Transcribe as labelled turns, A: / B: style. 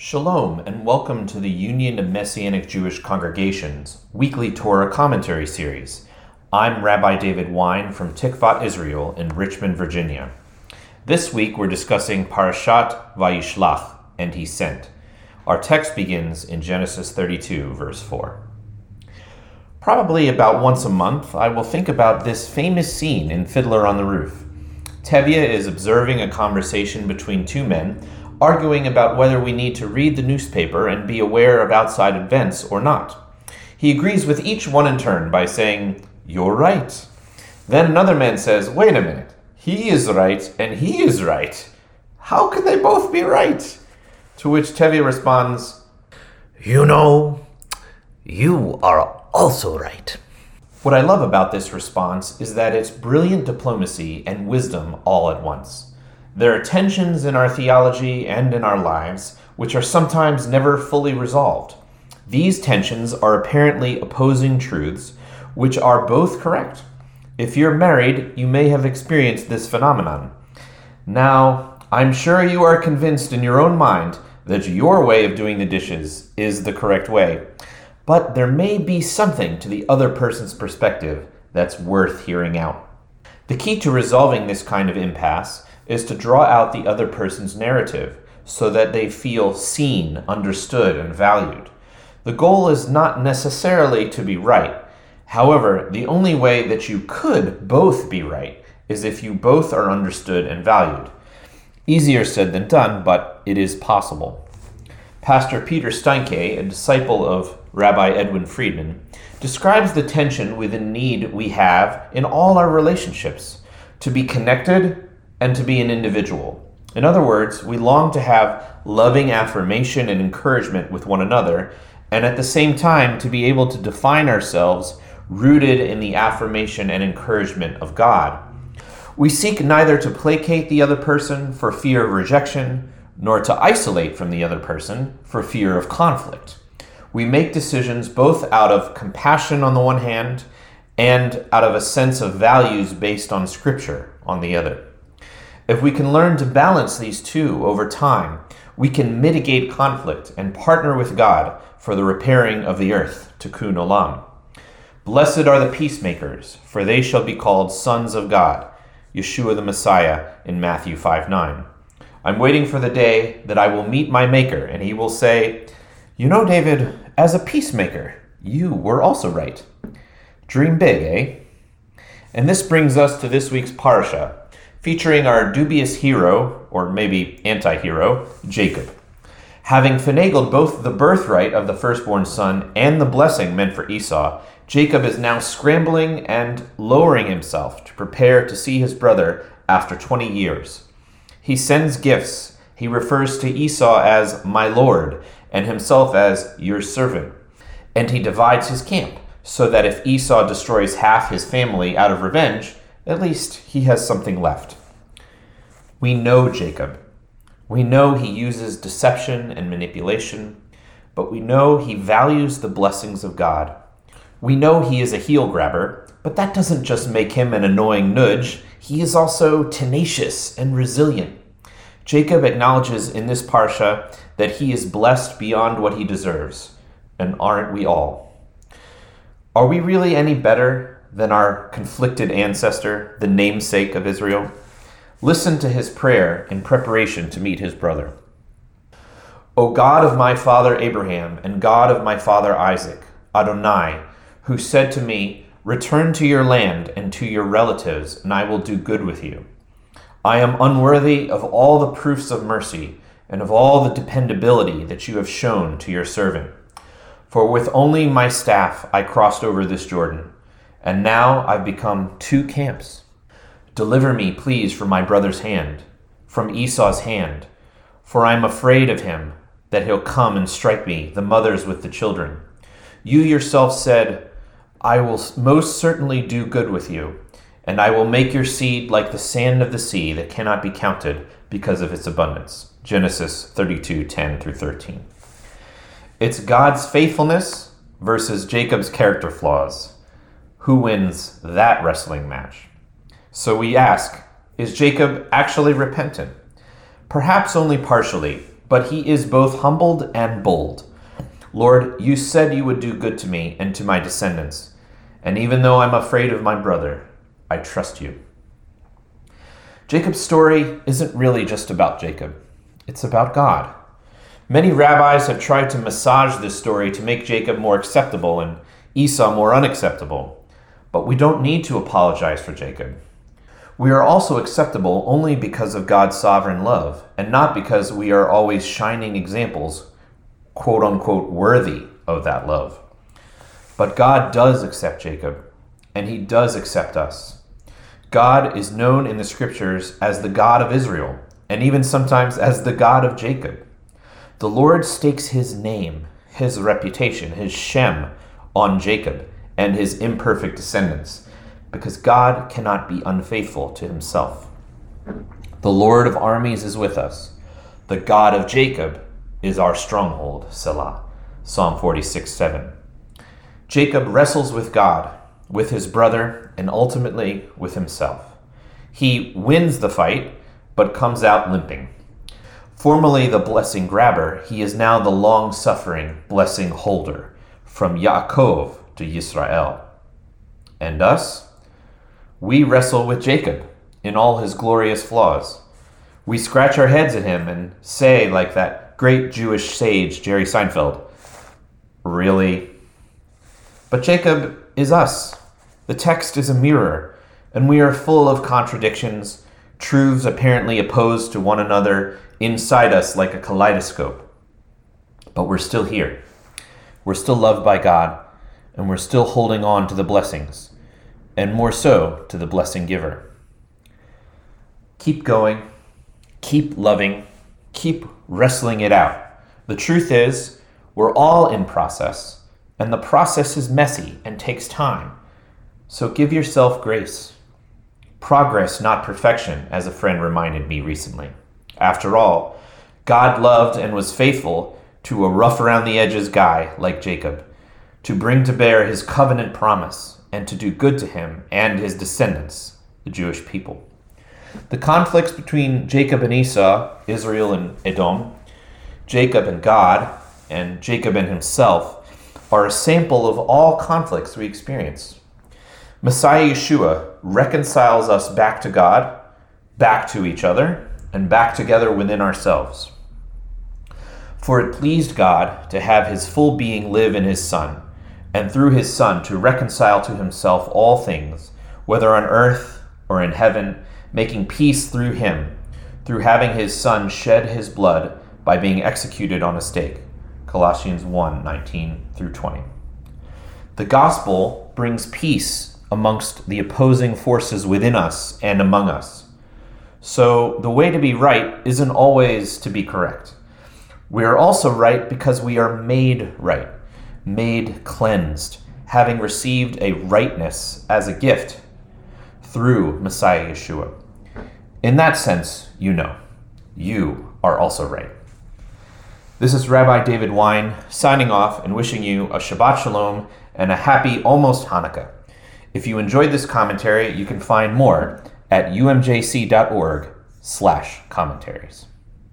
A: Shalom, and welcome to the Union of Messianic Jewish Congregations weekly Torah commentary series. I'm Rabbi David Wein from Tikvat Israel in Richmond, Virginia. This week we're discussing Parashat Vayishlach, and he sent. Our text begins in Genesis 32, verse 4. Probably about once a month, I will think about this famous scene in Fiddler on the Roof. Tevye is observing a conversation between two men arguing about whether we need to read the newspaper and be aware of outside events or not. He agrees with each one in turn by saying, You're right. Then another man says, Wait a minute, he is right and he is right. How can they both be right? To which Tevye responds,
B: You know, you are also right.
A: What I love about this response is that it's brilliant diplomacy and wisdom all at once. There are tensions in our theology and in our lives which are sometimes never fully resolved. These tensions are apparently opposing truths which are both correct. If you're married, you may have experienced this phenomenon. Now, I'm sure you are convinced in your own mind that your way of doing the dishes is the correct way, but there may be something to the other person's perspective that's worth hearing out. The key to resolving this kind of impasse is to draw out the other person's narrative so that they feel seen, understood, and valued. The goal is not necessarily to be right. However, the only way that you could both be right is if you both are understood and valued. Easier said than done, but it is possible. Pastor Peter Steinke, a disciple of Rabbi Edwin Friedman, describes the tension within need we have in all our relationships to be connected and to be an individual. In other words, we long to have loving affirmation and encouragement with one another, and at the same time to be able to define ourselves rooted in the affirmation and encouragement of God. We seek neither to placate the other person for fear of rejection, nor to isolate from the other person for fear of conflict. We make decisions both out of compassion on the one hand and out of a sense of values based on Scripture on the other. If we can learn to balance these two over time, we can mitigate conflict and partner with God for the repairing of the earth, tikkun olam. Blessed are the peacemakers, for they shall be called sons of God. Yeshua the Messiah in Matthew 5 9. I'm waiting for the day that I will meet my Maker, and he will say, You know, David, as a peacemaker, you were also right. Dream big, eh? And this brings us to this week's Parsha, featuring our dubious hero, or maybe anti hero, Jacob. Having finagled both the birthright of the firstborn son and the blessing meant for Esau, Jacob is now scrambling and lowering himself to prepare to see his brother after 20 years. He sends gifts. He refers to Esau as my lord and himself as your servant. And he divides his camp so that if Esau destroys half his family out of revenge, at least he has something left. We know Jacob. We know he uses deception and manipulation, but we know he values the blessings of God. We know he is a heel grabber, but that doesn't just make him an annoying nudge, he is also tenacious and resilient. Jacob acknowledges in this parsha that he is blessed beyond what he deserves, and aren't we all? Are we really any better than our conflicted ancestor, the namesake of Israel? Listen to his prayer in preparation to meet his brother. O God of my father Abraham and God of my father Isaac, Adonai, who said to me, Return to your land and to your relatives, and I will do good with you. I am unworthy of all the proofs of mercy and of all the dependability that you have shown to your servant. For with only my staff I crossed over this Jordan and now I've become two camps. Deliver me, please, from my brother's hand, from Esau's hand, for I am afraid of him, that he'll come and strike me, the mothers with the children. You yourself said, I will most certainly do good with you, and I will make your seed like the sand of the sea that cannot be counted because of its abundance. Genesis 32 10 through 13. It's God's faithfulness versus Jacob's character flaws who wins that wrestling match. So we ask Is Jacob actually repentant? Perhaps only partially, but he is both humbled and bold. Lord, you said you would do good to me and to my descendants. And even though I'm afraid of my brother, I trust you. Jacob's story isn't really just about Jacob, it's about God. Many rabbis have tried to massage this story to make Jacob more acceptable and Esau more unacceptable. But we don't need to apologize for Jacob. We are also acceptable only because of God's sovereign love, and not because we are always shining examples, quote unquote, worthy of that love. But God does accept Jacob, and he does accept us. God is known in the scriptures as the God of Israel, and even sometimes as the God of Jacob. The Lord stakes his name, his reputation, his Shem, on Jacob and his imperfect descendants, because God cannot be unfaithful to himself. The Lord of armies is with us. The God of Jacob is our stronghold, Selah. Psalm 46 7. Jacob wrestles with God, with his brother, and ultimately with himself. He wins the fight, but comes out limping. Formerly the blessing grabber, he is now the long suffering blessing holder, from Yaakov to Yisrael. And us? We wrestle with Jacob in all his glorious flaws. We scratch our heads at him and say, like that great Jewish sage Jerry Seinfeld, Really? But Jacob is us. The text is a mirror, and we are full of contradictions, truths apparently opposed to one another inside us like a kaleidoscope. But we're still here. We're still loved by God, and we're still holding on to the blessings, and more so to the blessing giver. Keep going, keep loving, keep wrestling it out. The truth is, we're all in process, and the process is messy and takes time. So give yourself grace. Progress, not perfection, as a friend reminded me recently. After all, God loved and was faithful to a rough around the edges guy like Jacob, to bring to bear his covenant promise, and to do good to him and his descendants, the Jewish people. The conflicts between Jacob and Esau, Israel and Edom, Jacob and God, and Jacob and himself are a sample of all conflicts we experience. Messiah Yeshua reconciles us back to God, back to each other, and back together within ourselves. For it pleased God to have his full being live in his Son, and through his Son to reconcile to himself all things, whether on earth or in heaven, making peace through him, through having his Son shed his blood by being executed on a stake. Colossians 1 19 through 20. The gospel brings peace amongst the opposing forces within us and among us. So the way to be right isn't always to be correct. We are also right because we are made right, made cleansed, having received a rightness as a gift through Messiah Yeshua. In that sense, you know, you are also right. This is Rabbi David Wein signing off and wishing you a Shabbat Shalom and a happy almost Hanukkah. If you enjoyed this commentary, you can find more at umjc.org slash commentaries.